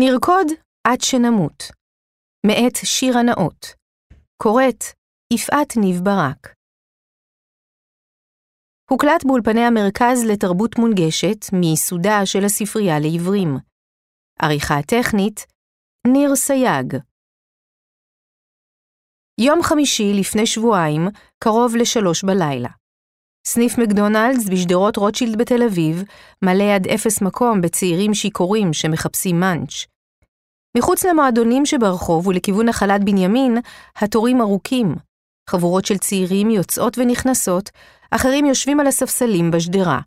נרקוד עד שנמות. מאת שיר הנאות. קוראת יפעת ניב ברק. הוקלט באולפני המרכז לתרבות מונגשת מיסודה של הספרייה לעברים. עריכה טכנית ניר סייג. יום חמישי לפני שבועיים, קרוב לשלוש בלילה. סניף מקדונלדס בשדרות רוטשילד בתל אביב מלא עד אפס מקום בצעירים שיכורים שמחפשים מאנץ'. מחוץ למועדונים שברחוב ולכיוון נחלת בנימין, התורים ארוכים. חבורות של צעירים יוצאות ונכנסות, אחרים יושבים על הספסלים בשדרה.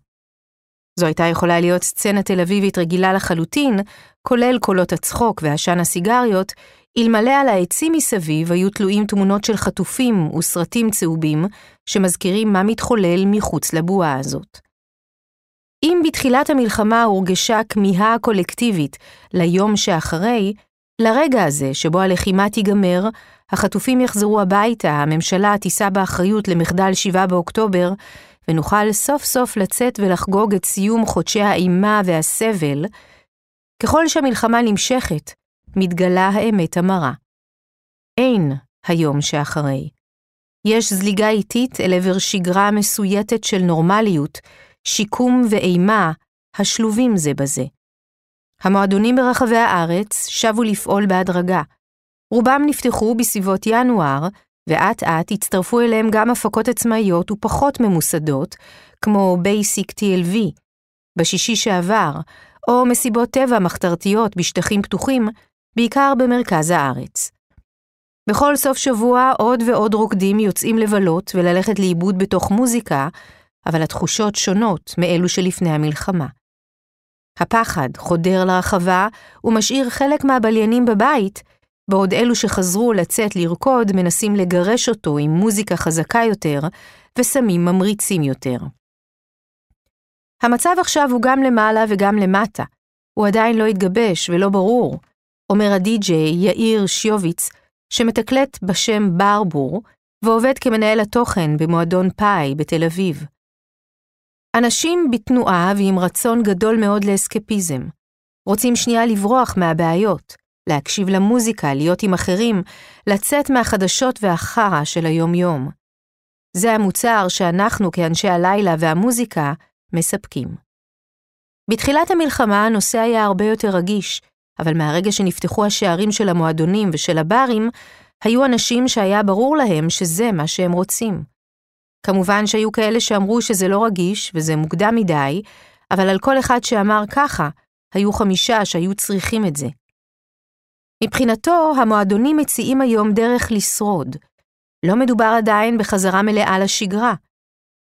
זו הייתה יכולה להיות סצנה תל אביבית רגילה לחלוטין, כולל קולות הצחוק ועשן הסיגריות, אלמלא על העצים מסביב היו תלויים תמונות של חטופים וסרטים צהובים, שמזכירים מה מתחולל מחוץ לבועה הזאת. אם בתחילת המלחמה הורגשה כמיהה קולקטיבית ליום שאחרי, לרגע הזה שבו הלחימה תיגמר, החטופים יחזרו הביתה, הממשלה תישא באחריות למחדל 7 באוקטובר, ונוכל סוף סוף לצאת ולחגוג את סיום חודשי האימה והסבל, ככל שהמלחמה נמשכת, מתגלה האמת המרה. אין היום שאחרי. יש זליגה איטית אל עבר שגרה מסויטת של נורמליות, שיקום ואימה השלובים זה בזה. המועדונים ברחבי הארץ שבו לפעול בהדרגה. רובם נפתחו בסביבות ינואר, ואט אט הצטרפו אליהם גם הפקות עצמאיות ופחות ממוסדות, כמו בייסיק TLV, בשישי שעבר, או מסיבות טבע מחתרתיות בשטחים פתוחים, בעיקר במרכז הארץ. בכל סוף שבוע עוד ועוד רוקדים יוצאים לבלות וללכת לאיבוד בתוך מוזיקה, אבל התחושות שונות מאלו שלפני המלחמה. הפחד חודר לרחבה ומשאיר חלק מהבליינים בבית, בעוד אלו שחזרו לצאת לרקוד מנסים לגרש אותו עם מוזיקה חזקה יותר וסמים ממריצים יותר. המצב עכשיו הוא גם למעלה וגם למטה. הוא עדיין לא התגבש ולא ברור, אומר הדי-ג'יי יאיר שיוביץ, שמתקלט בשם ברבור, ועובד כמנהל התוכן במועדון פאי בתל אביב. אנשים בתנועה ועם רצון גדול מאוד לאסקפיזם. רוצים שנייה לברוח מהבעיות, להקשיב למוזיקה, להיות עם אחרים, לצאת מהחדשות והחרא של היום-יום. זה המוצר שאנחנו כאנשי הלילה והמוזיקה מספקים. בתחילת המלחמה הנושא היה הרבה יותר רגיש, אבל מהרגע שנפתחו השערים של המועדונים ושל הברים, היו אנשים שהיה ברור להם שזה מה שהם רוצים. כמובן שהיו כאלה שאמרו שזה לא רגיש וזה מוקדם מדי, אבל על כל אחד שאמר ככה, היו חמישה שהיו צריכים את זה. מבחינתו, המועדונים מציעים היום דרך לשרוד. לא מדובר עדיין בחזרה מלאה לשגרה.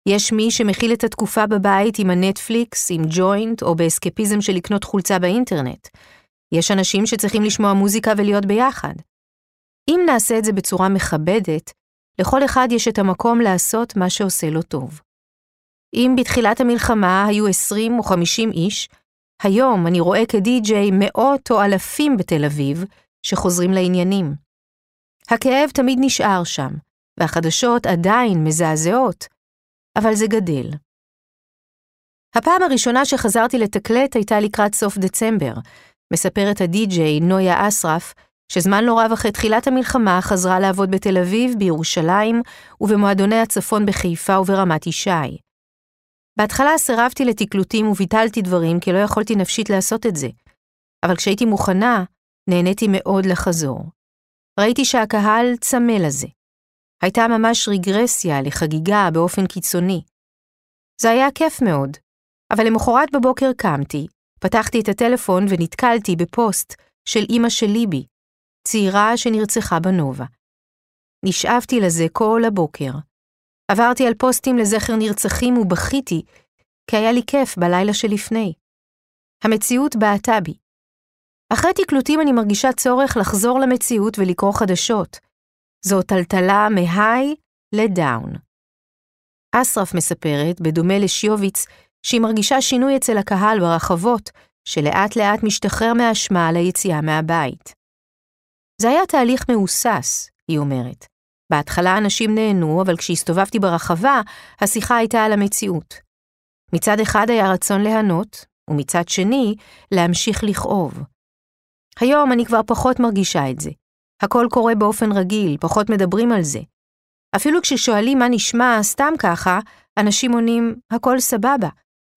יש מי שמכיל את התקופה בבית עם הנטפליקס, עם ג'וינט, או באסקפיזם של לקנות חולצה באינטרנט. יש אנשים שצריכים לשמוע מוזיקה ולהיות ביחד. אם נעשה את זה בצורה מכבדת, לכל אחד יש את המקום לעשות מה שעושה לו טוב. אם בתחילת המלחמה היו 20 או 50 איש, היום אני רואה כדי-ג'יי מאות או אלפים בתל אביב שחוזרים לעניינים. הכאב תמיד נשאר שם, והחדשות עדיין מזעזעות, אבל זה גדל. הפעם הראשונה שחזרתי לתקלט הייתה לקראת סוף דצמבר, מספרת הדי-ג'יי נויה אסרף, שזמן לא רב אחרי תחילת המלחמה חזרה לעבוד בתל אביב, בירושלים ובמועדוני הצפון בחיפה וברמת ישי. בהתחלה סירבתי לתקלוטים וביטלתי דברים כי לא יכולתי נפשית לעשות את זה, אבל כשהייתי מוכנה, נהניתי מאוד לחזור. ראיתי שהקהל צמא לזה. הייתה ממש רגרסיה לחגיגה באופן קיצוני. זה היה כיף מאוד, אבל למחרת בבוקר קמתי, פתחתי את הטלפון ונתקלתי בפוסט של אמא של ליבי, צעירה שנרצחה בנובה. נשאבתי לזה כל הבוקר. עברתי על פוסטים לזכר נרצחים ובכיתי, כי היה לי כיף בלילה שלפני. המציאות בעטה בי. אחרי תקלוטים אני מרגישה צורך לחזור למציאות ולקרוא חדשות. זו טלטלה מהיי לדאון. אסרף מספרת, בדומה לשיוביץ, שהיא מרגישה שינוי אצל הקהל ברחבות, שלאט לאט משתחרר מהאשמה על היציאה מהבית. זה היה תהליך מהוסס, היא אומרת. בהתחלה אנשים נהנו, אבל כשהסתובבתי ברחבה, השיחה הייתה על המציאות. מצד אחד היה רצון ליהנות, ומצד שני, להמשיך לכאוב. היום אני כבר פחות מרגישה את זה. הכל קורה באופן רגיל, פחות מדברים על זה. אפילו כששואלים מה נשמע סתם ככה, אנשים עונים, הכל סבבה,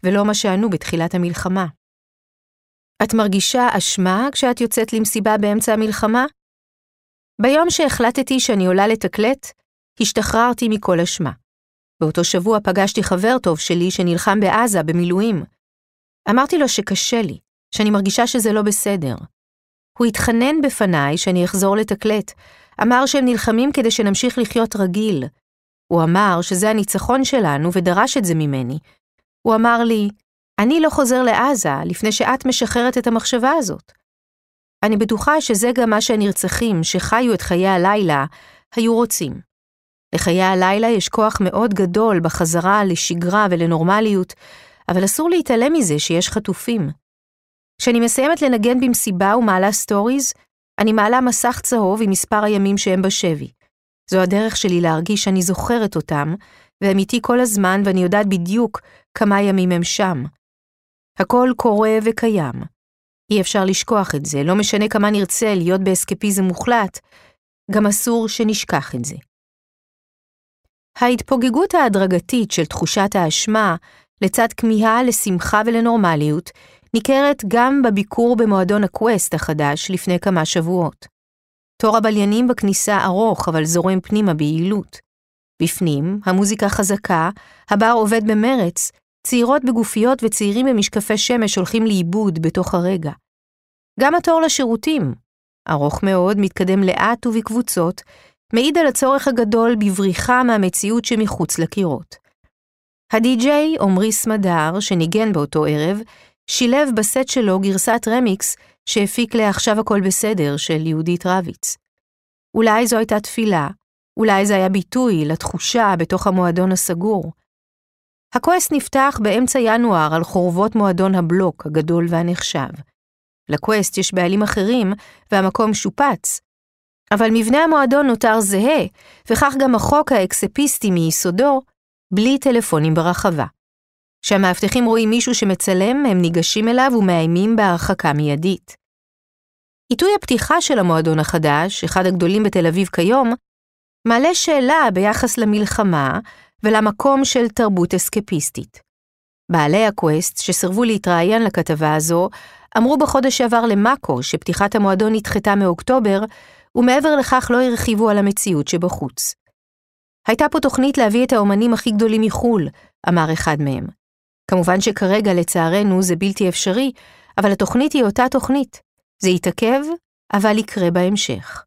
ולא מה שענו בתחילת המלחמה. את מרגישה אשמה כשאת יוצאת למסיבה באמצע המלחמה? ביום שהחלטתי שאני עולה לתקלט, השתחררתי מכל אשמה. באותו שבוע פגשתי חבר טוב שלי שנלחם בעזה במילואים. אמרתי לו שקשה לי, שאני מרגישה שזה לא בסדר. הוא התחנן בפניי שאני אחזור לתקלט, אמר שהם נלחמים כדי שנמשיך לחיות רגיל. הוא אמר שזה הניצחון שלנו ודרש את זה ממני. הוא אמר לי, אני לא חוזר לעזה לפני שאת משחררת את המחשבה הזאת. אני בטוחה שזה גם מה שהנרצחים שחיו את חיי הלילה היו רוצים. לחיי הלילה יש כוח מאוד גדול בחזרה לשגרה ולנורמליות, אבל אסור להתעלם מזה שיש חטופים. כשאני מסיימת לנגן במסיבה ומעלה סטוריז, אני מעלה מסך צהוב עם מספר הימים שהם בשבי. זו הדרך שלי להרגיש שאני זוכרת אותם, והם איתי כל הזמן ואני יודעת בדיוק כמה ימים הם שם. הכל קורה וקיים. אי אפשר לשכוח את זה, לא משנה כמה נרצה להיות באסקפיזם מוחלט, גם אסור שנשכח את זה. ההתפוגגות ההדרגתית של תחושת האשמה, לצד כמיהה לשמחה ולנורמליות, ניכרת גם בביקור במועדון הקווסט החדש לפני כמה שבועות. תור הבליינים בכניסה ארוך אבל זורם פנימה ביעילות. בפנים, המוזיקה חזקה, הבר עובד במרץ, צעירות בגופיות וצעירים במשקפי שמש הולכים לאיבוד בתוך הרגע. גם התור לשירותים, ארוך מאוד, מתקדם לאט ובקבוצות, מעיד על הצורך הגדול בבריחה מהמציאות שמחוץ לקירות. הדי-ג'יי, עמרי סמדר, שניגן באותו ערב, שילב בסט שלו גרסת רמיקס שהפיק ל"עכשיו הכל בסדר" של יהודית רביץ. אולי זו הייתה תפילה, אולי זה היה ביטוי לתחושה בתוך המועדון הסגור. הקווסט נפתח באמצע ינואר על חורבות מועדון הבלוק הגדול והנחשב. לקווסט יש בעלים אחרים והמקום שופץ, אבל מבנה המועדון נותר זהה, וכך גם החוק האקספיסטי מיסודו, בלי טלפונים ברחבה. כשהמאבטחים רואים מישהו שמצלם, הם ניגשים אליו ומאיימים בהרחקה מיידית. עיתוי הפתיחה של המועדון החדש, אחד הגדולים בתל אביב כיום, מעלה שאלה ביחס למלחמה ולמקום של תרבות אסקפיסטית. בעלי הקווסט, שסירבו להתראיין לכתבה הזו, אמרו בחודש שעבר למאקו שפתיחת המועדון נדחתה מאוקטובר, ומעבר לכך לא הרחיבו על המציאות שבחוץ. הייתה פה תוכנית להביא את האומנים הכי גדולים מחו"ל, אמר אחד מהם. כמובן שכרגע, לצערנו, זה בלתי אפשרי, אבל התוכנית היא אותה תוכנית. זה יתעכב, אבל יקרה בהמשך.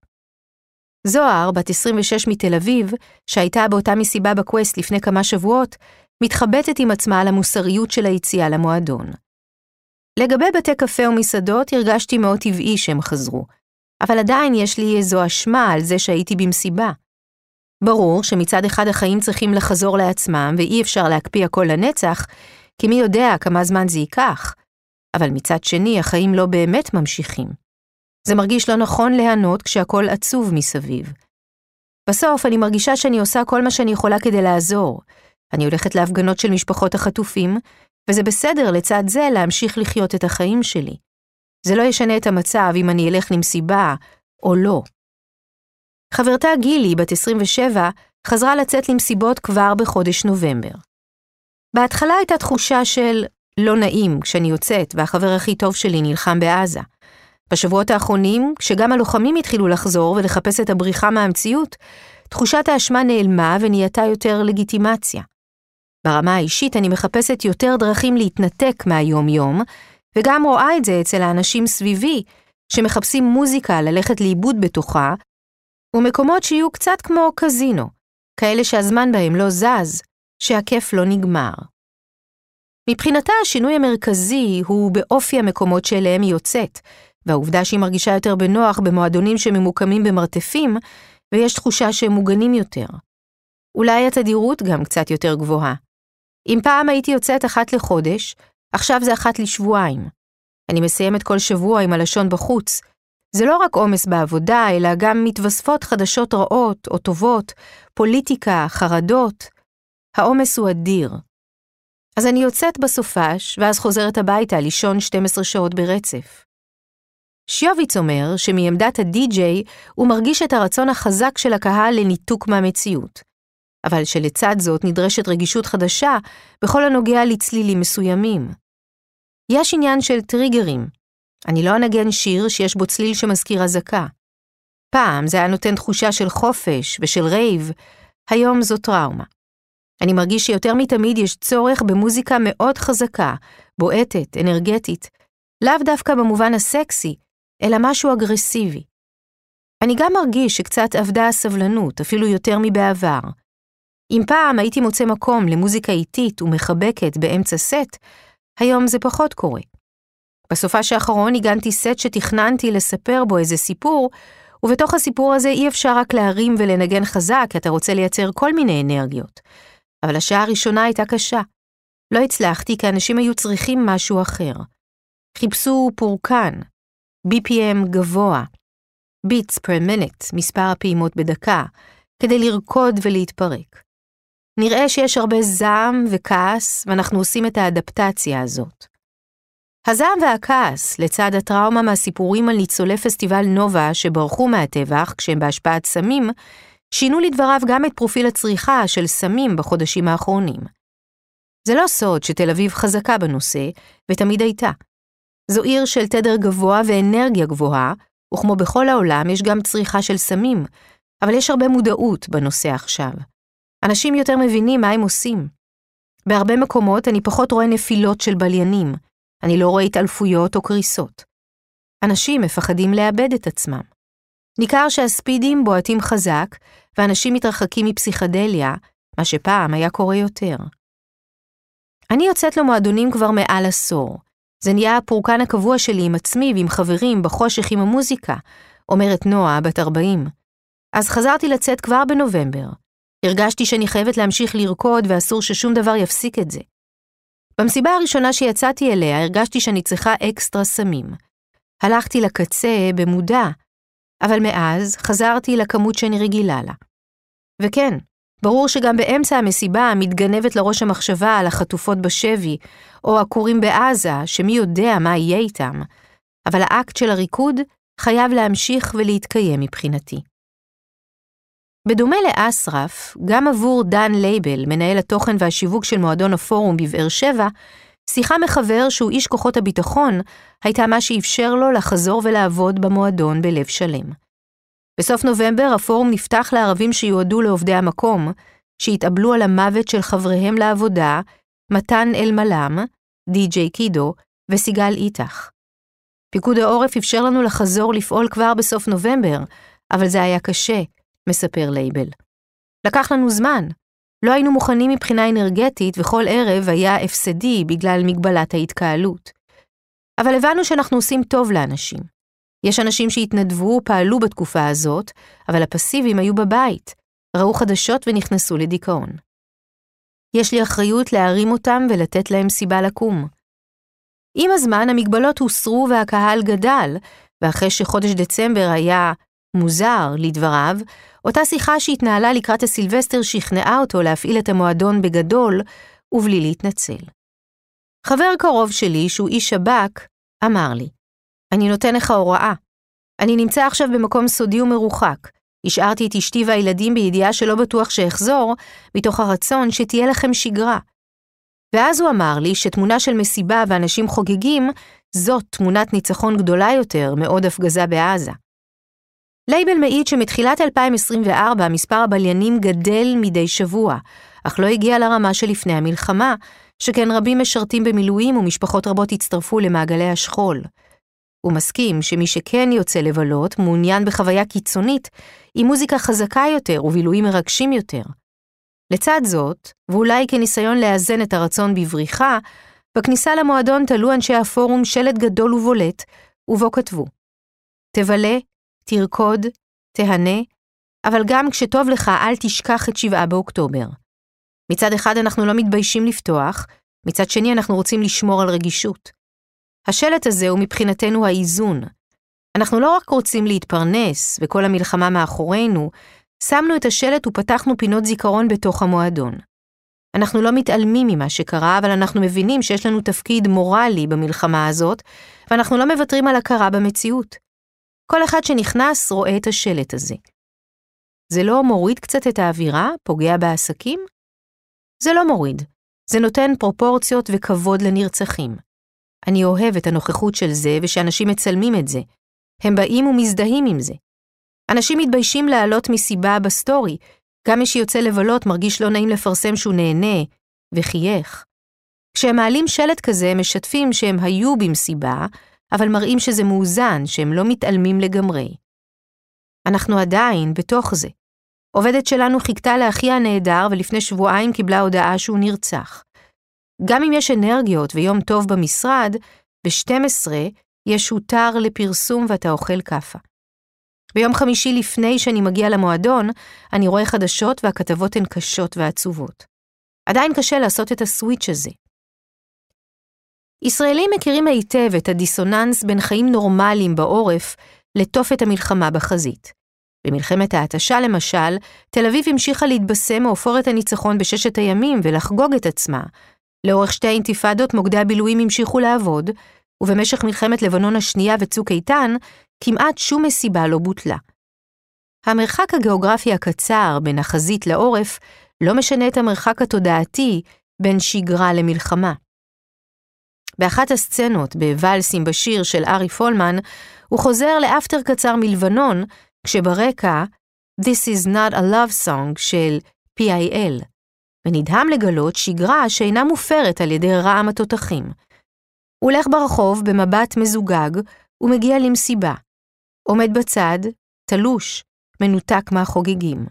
זוהר, בת 26 מתל אביב, שהייתה באותה מסיבה בקווסט לפני כמה שבועות, מתחבטת עם עצמה על המוסריות של היציאה למועדון. לגבי בתי קפה ומסעדות, הרגשתי מאוד טבעי שהם חזרו, אבל עדיין יש לי איזו אשמה על זה שהייתי במסיבה. ברור שמצד אחד החיים צריכים לחזור לעצמם ואי אפשר להקפיא הכל לנצח, כי מי יודע כמה זמן זה ייקח, אבל מצד שני החיים לא באמת ממשיכים. זה מרגיש לא נכון ליהנות כשהכול עצוב מסביב. בסוף אני מרגישה שאני עושה כל מה שאני יכולה כדי לעזור. אני הולכת להפגנות של משפחות החטופים, וזה בסדר לצד זה להמשיך לחיות את החיים שלי. זה לא ישנה את המצב אם אני אלך למסיבה או לא. חברתה גילי, בת 27, חזרה לצאת למסיבות כבר בחודש נובמבר. בהתחלה הייתה תחושה של לא נעים כשאני יוצאת והחבר הכי טוב שלי נלחם בעזה. בשבועות האחרונים, כשגם הלוחמים התחילו לחזור ולחפש את הבריחה מהמציאות, תחושת האשמה נעלמה ונהייתה יותר לגיטימציה. ברמה האישית אני מחפשת יותר דרכים להתנתק מהיום-יום, וגם רואה את זה אצל האנשים סביבי, שמחפשים מוזיקה ללכת לאיבוד בתוכה, ומקומות שיהיו קצת כמו קזינו, כאלה שהזמן בהם לא זז, שהכיף לא נגמר. מבחינתה השינוי המרכזי הוא באופי המקומות שאליהם היא יוצאת, והעובדה שהיא מרגישה יותר בנוח במועדונים שממוקמים במרתפים, ויש תחושה שהם מוגנים יותר. אולי התדירות גם קצת יותר גבוהה. אם פעם הייתי יוצאת אחת לחודש, עכשיו זה אחת לשבועיים. אני מסיימת כל שבוע עם הלשון בחוץ. זה לא רק עומס בעבודה, אלא גם מתווספות חדשות רעות או טובות, פוליטיקה, חרדות. העומס הוא אדיר. אז אני יוצאת בסופש, ואז חוזרת הביתה לישון 12 שעות ברצף. שיוביץ אומר שמעמדת הדי-ג'יי הוא מרגיש את הרצון החזק של הקהל לניתוק מהמציאות. אבל שלצד זאת נדרשת רגישות חדשה בכל הנוגע לצלילים מסוימים. יש עניין של טריגרים. אני לא אנגן שיר שיש בו צליל שמזכיר אזעקה. פעם זה היה נותן תחושה של חופש ושל רייב, היום זו טראומה. אני מרגיש שיותר מתמיד יש צורך במוזיקה מאוד חזקה, בועטת, אנרגטית, לאו דווקא במובן הסקסי, אלא משהו אגרסיבי. אני גם מרגיש שקצת אבדה הסבלנות, אפילו יותר מבעבר. אם פעם הייתי מוצא מקום למוזיקה איטית ומחבקת באמצע סט, היום זה פחות קורה. בסופה שאחרון הגנתי סט שתכננתי לספר בו איזה סיפור, ובתוך הסיפור הזה אי אפשר רק להרים ולנגן חזק, כי אתה רוצה לייצר כל מיני אנרגיות. אבל השעה הראשונה הייתה קשה. לא הצלחתי כי אנשים היו צריכים משהו אחר. חיפשו פורקן, BPM גבוה, ביטס פר מינט, מספר הפעימות בדקה, כדי לרקוד ולהתפרק. נראה שיש הרבה זעם וכעס, ואנחנו עושים את האדפטציה הזאת. הזעם והכעס, לצד הטראומה מהסיפורים על ניצולי פסטיבל נובה שברחו מהטבח כשהם בהשפעת סמים, שינו לדבריו גם את פרופיל הצריכה של סמים בחודשים האחרונים. זה לא סוד שתל אביב חזקה בנושא, ותמיד הייתה. זו עיר של תדר גבוה ואנרגיה גבוהה, וכמו בכל העולם יש גם צריכה של סמים, אבל יש הרבה מודעות בנושא עכשיו. אנשים יותר מבינים מה הם עושים. בהרבה מקומות אני פחות רואה נפילות של בליינים, אני לא רואה התעלפויות או קריסות. אנשים מפחדים לאבד את עצמם. ניכר שהספידים בועטים חזק, ואנשים מתרחקים מפסיכדליה, מה שפעם היה קורה יותר. אני יוצאת למועדונים כבר מעל עשור. זה נהיה הפורקן הקבוע שלי עם עצמי ועם חברים בחושך עם המוזיקה, אומרת נועה, בת 40. אז חזרתי לצאת כבר בנובמבר. הרגשתי שאני חייבת להמשיך לרקוד ואסור ששום דבר יפסיק את זה. במסיבה הראשונה שיצאתי אליה הרגשתי שאני צריכה אקסטרה סמים. הלכתי לקצה במודע, אבל מאז חזרתי לכמות שאני רגילה לה. וכן, ברור שגם באמצע המסיבה מתגנבת לראש המחשבה על החטופות בשבי, או הכורים בעזה, שמי יודע מה יהיה איתם, אבל האקט של הריקוד חייב להמשיך ולהתקיים מבחינתי. בדומה לאסרף, גם עבור דן לייבל, מנהל התוכן והשיווק של מועדון הפורום בבאר שבע, שיחה מחבר שהוא איש כוחות הביטחון, הייתה מה שאפשר לו לחזור ולעבוד במועדון בלב שלם. בסוף נובמבר הפורום נפתח לערבים שיועדו לעובדי המקום, שהתאבלו על המוות של חבריהם לעבודה, מתן אלמלם, די.ג'יי קידו וסיגל איתך. פיקוד העורף אפשר לנו לחזור לפעול כבר בסוף נובמבר, אבל זה היה קשה, מספר לייבל. לקח לנו זמן. לא היינו מוכנים מבחינה אנרגטית וכל ערב היה הפסדי בגלל מגבלת ההתקהלות. אבל הבנו שאנחנו עושים טוב לאנשים. יש אנשים שהתנדבו, פעלו בתקופה הזאת, אבל הפסיביים היו בבית, ראו חדשות ונכנסו לדיכאון. יש לי אחריות להרים אותם ולתת להם סיבה לקום. עם הזמן המגבלות הוסרו והקהל גדל, ואחרי שחודש דצמבר היה מוזר, לדבריו, אותה שיחה שהתנהלה לקראת הסילבסטר שכנעה אותו להפעיל את המועדון בגדול ובלי להתנצל. חבר קרוב שלי, שהוא איש שב"כ, אמר לי, אני נותן לך הוראה. אני נמצא עכשיו במקום סודי ומרוחק. השארתי את אשתי והילדים בידיעה שלא בטוח שאחזור, מתוך הרצון שתהיה לכם שגרה. ואז הוא אמר לי שתמונה של מסיבה ואנשים חוגגים, זאת תמונת ניצחון גדולה יותר מעוד הפגזה בעזה. לייבל מעיד שמתחילת 2024 מספר הבליינים גדל מדי שבוע, אך לא הגיע לרמה שלפני המלחמה, שכן רבים משרתים במילואים ומשפחות רבות הצטרפו למעגלי השכול. הוא מסכים שמי שכן יוצא לבלות מעוניין בחוויה קיצונית עם מוזיקה חזקה יותר ובילויים מרגשים יותר. לצד זאת, ואולי כניסיון לאזן את הרצון בבריחה, בכניסה למועדון תלו אנשי הפורום שלט גדול ובולט, ובו כתבו תבלה, תרקוד, תהנה, אבל גם כשטוב לך אל תשכח את שבעה באוקטובר. מצד אחד אנחנו לא מתביישים לפתוח, מצד שני אנחנו רוצים לשמור על רגישות. השלט הזה הוא מבחינתנו האיזון. אנחנו לא רק רוצים להתפרנס וכל המלחמה מאחורינו, שמנו את השלט ופתחנו פינות זיכרון בתוך המועדון. אנחנו לא מתעלמים ממה שקרה, אבל אנחנו מבינים שיש לנו תפקיד מורלי במלחמה הזאת, ואנחנו לא מוותרים על הכרה במציאות. כל אחד שנכנס רואה את השלט הזה. זה לא מוריד קצת את האווירה, פוגע בעסקים? זה לא מוריד, זה נותן פרופורציות וכבוד לנרצחים. אני אוהב את הנוכחות של זה ושאנשים מצלמים את זה. הם באים ומזדהים עם זה. אנשים מתביישים לעלות מסיבה בסטורי, גם מי שיוצא לבלות מרגיש לא נעים לפרסם שהוא נהנה, וחייך. כשהם מעלים שלט כזה, הם משתפים שהם היו במסיבה, אבל מראים שזה מאוזן, שהם לא מתעלמים לגמרי. אנחנו עדיין בתוך זה. עובדת שלנו חיכתה לאחיה הנהדר ולפני שבועיים קיבלה הודעה שהוא נרצח. גם אם יש אנרגיות ויום טוב במשרד, ב-12 יש הותר לפרסום ואתה אוכל כאפה. ביום חמישי לפני שאני מגיע למועדון, אני רואה חדשות והכתבות הן קשות ועצובות. עדיין קשה לעשות את הסוויץ' הזה. ישראלים מכירים היטב את הדיסוננס בין חיים נורמליים בעורף לתופת המלחמה בחזית. במלחמת ההתשה למשל, תל אביב המשיכה להתבשם מעופרת הניצחון בששת הימים ולחגוג את עצמה. לאורך שתי האינתיפאדות מוקדי הבילויים המשיכו לעבוד, ובמשך מלחמת לבנון השנייה וצוק איתן, כמעט שום מסיבה לא בוטלה. המרחק הגיאוגרפי הקצר בין החזית לעורף לא משנה את המרחק התודעתי בין שגרה למלחמה. באחת הסצנות בוואלסים בשיר של ארי פולמן, הוא חוזר לאפטר קצר מלבנון, כשברקע This is not a love song של PIL, ונדהם לגלות שגרה שאינה מופרת על ידי רעם התותחים. הוא הולך ברחוב במבט מזוגג ומגיע למסיבה. עומד בצד, תלוש, מנותק מהחוגגים.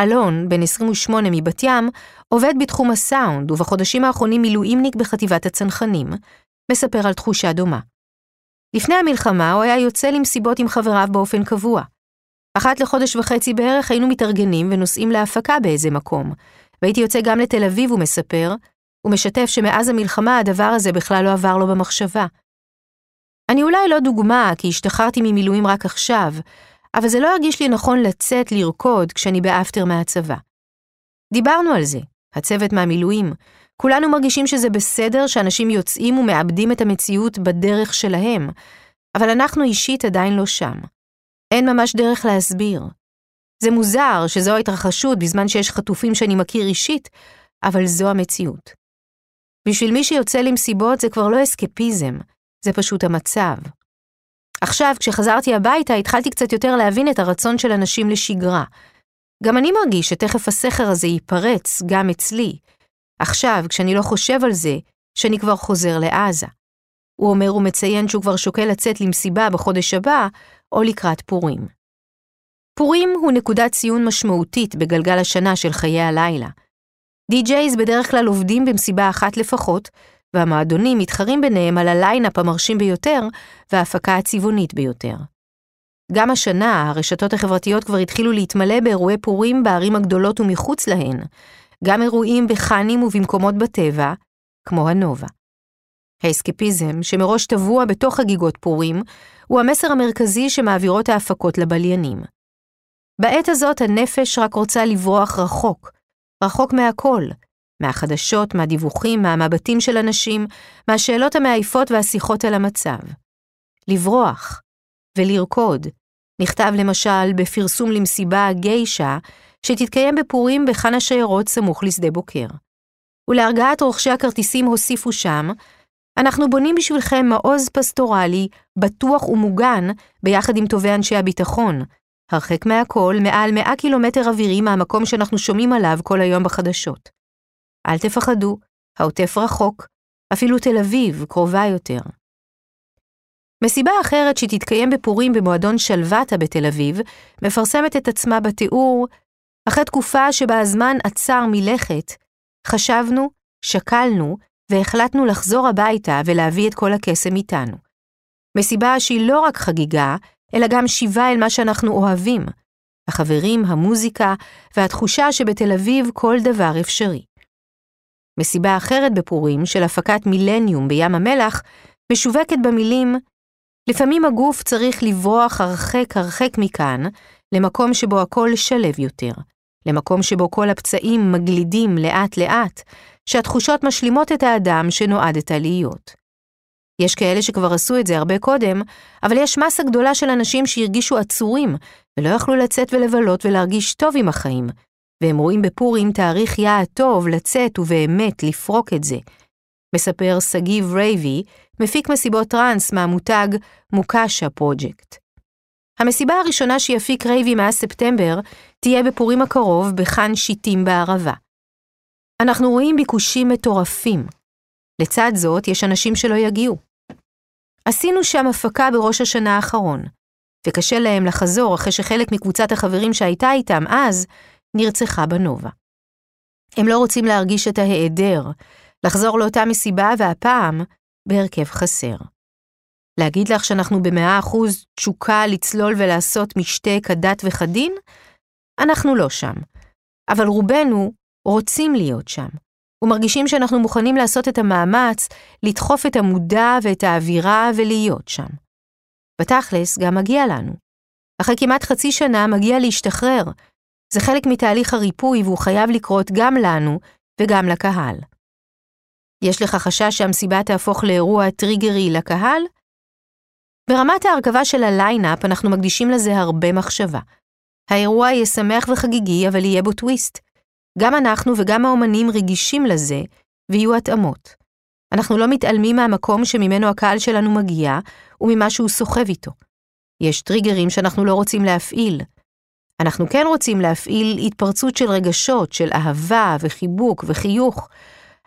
אלון, בן 28 מבת ים, עובד בתחום הסאונד ובחודשים האחרונים מילואימניק בחטיבת הצנחנים, מספר על תחושה דומה. לפני המלחמה הוא היה יוצא למסיבות עם חבריו באופן קבוע. אחת לחודש וחצי בערך היינו מתארגנים ונוסעים להפקה באיזה מקום, והייתי יוצא גם לתל אביב, הוא מספר, ומשתף שמאז המלחמה הדבר הזה בכלל לא עבר לו במחשבה. אני אולי לא דוגמה, כי השתחררתי ממילואים רק עכשיו, אבל זה לא הרגיש לי נכון לצאת לרקוד כשאני באפטר מהצבא. דיברנו על זה, הצוות מהמילואים. כולנו מרגישים שזה בסדר שאנשים יוצאים ומאבדים את המציאות בדרך שלהם, אבל אנחנו אישית עדיין לא שם. אין ממש דרך להסביר. זה מוזר שזו ההתרחשות בזמן שיש חטופים שאני מכיר אישית, אבל זו המציאות. בשביל מי שיוצא למסיבות זה כבר לא אסקפיזם, זה פשוט המצב. עכשיו, כשחזרתי הביתה, התחלתי קצת יותר להבין את הרצון של אנשים לשגרה. גם אני מרגיש שתכף הסכר הזה ייפרץ גם אצלי. עכשיו, כשאני לא חושב על זה, שאני כבר חוזר לעזה. הוא אומר ומציין שהוא כבר שוקל לצאת למסיבה בחודש הבא, או לקראת פורים. פורים הוא נקודת ציון משמעותית בגלגל השנה של חיי הלילה. די-ג'ייז בדרך כלל עובדים במסיבה אחת לפחות, והמועדונים מתחרים ביניהם על הליינאפ המרשים ביותר וההפקה הצבעונית ביותר. גם השנה הרשתות החברתיות כבר התחילו להתמלא באירועי פורים בערים הגדולות ומחוץ להן, גם אירועים בחאנים ובמקומות בטבע, כמו הנובה. האסקפיזם, שמראש טבוע בתוך חגיגות פורים, הוא המסר המרכזי שמעבירות ההפקות לבליינים. בעת הזאת הנפש רק רוצה לברוח רחוק, רחוק מהכל, מהחדשות, מהדיווחים, מהמבטים של אנשים, מהשאלות המעייפות והשיחות על המצב. לברוח ולרקוד, נכתב למשל בפרסום למסיבה גיישה, שתתקיים בפורים בחאן השיירות סמוך לשדה בוקר. ולהרגעת רוכשי הכרטיסים הוסיפו שם, אנחנו בונים בשבילכם מעוז פסטורלי, בטוח ומוגן, ביחד עם טובי אנשי הביטחון, הרחק מהכל, מעל 100 קילומטר אווירי מהמקום שאנחנו שומעים עליו כל היום בחדשות. אל תפחדו, העוטף רחוק, אפילו תל אביב קרובה יותר. מסיבה אחרת שתתקיים בפורים במועדון שלוותה בתל אביב, מפרסמת את עצמה בתיאור, אחרי תקופה שבה הזמן עצר מלכת, חשבנו, שקלנו, והחלטנו לחזור הביתה ולהביא את כל הקסם איתנו. מסיבה שהיא לא רק חגיגה, אלא גם שיבה אל מה שאנחנו אוהבים, החברים, המוזיקה והתחושה שבתל אביב כל דבר אפשרי. מסיבה אחרת בפורים של הפקת מילניום בים המלח משווקת במילים לפעמים הגוף צריך לברוח הרחק הרחק מכאן, למקום שבו הכל שלב יותר, למקום שבו כל הפצעים מגלידים לאט-לאט, שהתחושות משלימות את האדם שנועדת להיות. יש כאלה שכבר עשו את זה הרבה קודם, אבל יש מסה גדולה של אנשים שהרגישו עצורים, ולא יכלו לצאת ולבלות ולהרגיש טוב עם החיים, והם רואים בפורים תאריך יעד טוב לצאת ובאמת לפרוק את זה. מספר סגיב רייבי, מפיק מסיבות טראנס מהמותג מוקאשה פרויקט. המסיבה הראשונה שיפיק רייבי מאז ספטמבר תהיה בפורים הקרוב בחאן שיטים בערבה. אנחנו רואים ביקושים מטורפים. לצד זאת, יש אנשים שלא יגיעו. עשינו שם הפקה בראש השנה האחרון, וקשה להם לחזור אחרי שחלק מקבוצת החברים שהייתה איתם אז נרצחה בנובה. הם לא רוצים להרגיש את ההיעדר, לחזור לאותה מסיבה והפעם בהרכב חסר. להגיד לך שאנחנו במאה אחוז תשוקה לצלול ולעשות משתה כדת וכדין? אנחנו לא שם. אבל רובנו רוצים להיות שם, ומרגישים שאנחנו מוכנים לעשות את המאמץ לדחוף את המודע ואת האווירה ולהיות שם. בתכלס, גם מגיע לנו. אחרי כמעט חצי שנה מגיע להשתחרר. זה חלק מתהליך הריפוי והוא חייב לקרות גם לנו וגם לקהל. יש לך חשש שהמסיבה תהפוך לאירוע טריגרי לקהל? ברמת ההרכבה של הליינאפ אנחנו מקדישים לזה הרבה מחשבה. האירוע יהיה שמח וחגיגי, אבל יהיה בו טוויסט. גם אנחנו וגם האומנים רגישים לזה, ויהיו התאמות. אנחנו לא מתעלמים מהמקום שממנו הקהל שלנו מגיע, וממה שהוא סוחב איתו. יש טריגרים שאנחנו לא רוצים להפעיל. אנחנו כן רוצים להפעיל התפרצות של רגשות, של אהבה וחיבוק וחיוך.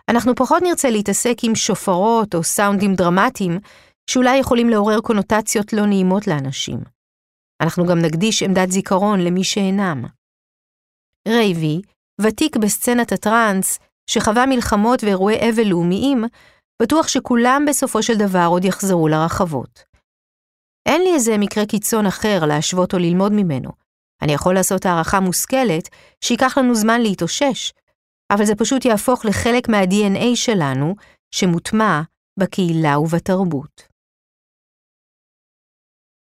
אנחנו פחות נרצה להתעסק עם שופרות או סאונדים דרמטיים, שאולי יכולים לעורר קונוטציות לא נעימות לאנשים. אנחנו גם נקדיש עמדת זיכרון למי שאינם. רייבי, ותיק בסצנת הטראנס, שחווה מלחמות ואירועי אבל לאומיים, בטוח שכולם בסופו של דבר עוד יחזרו לרחבות. אין לי איזה מקרה קיצון אחר להשוות או ללמוד ממנו. אני יכול לעשות הערכה מושכלת שייקח לנו זמן להתאושש, אבל זה פשוט יהפוך לחלק מה-DNA שלנו, שמוטמע בקהילה ובתרבות.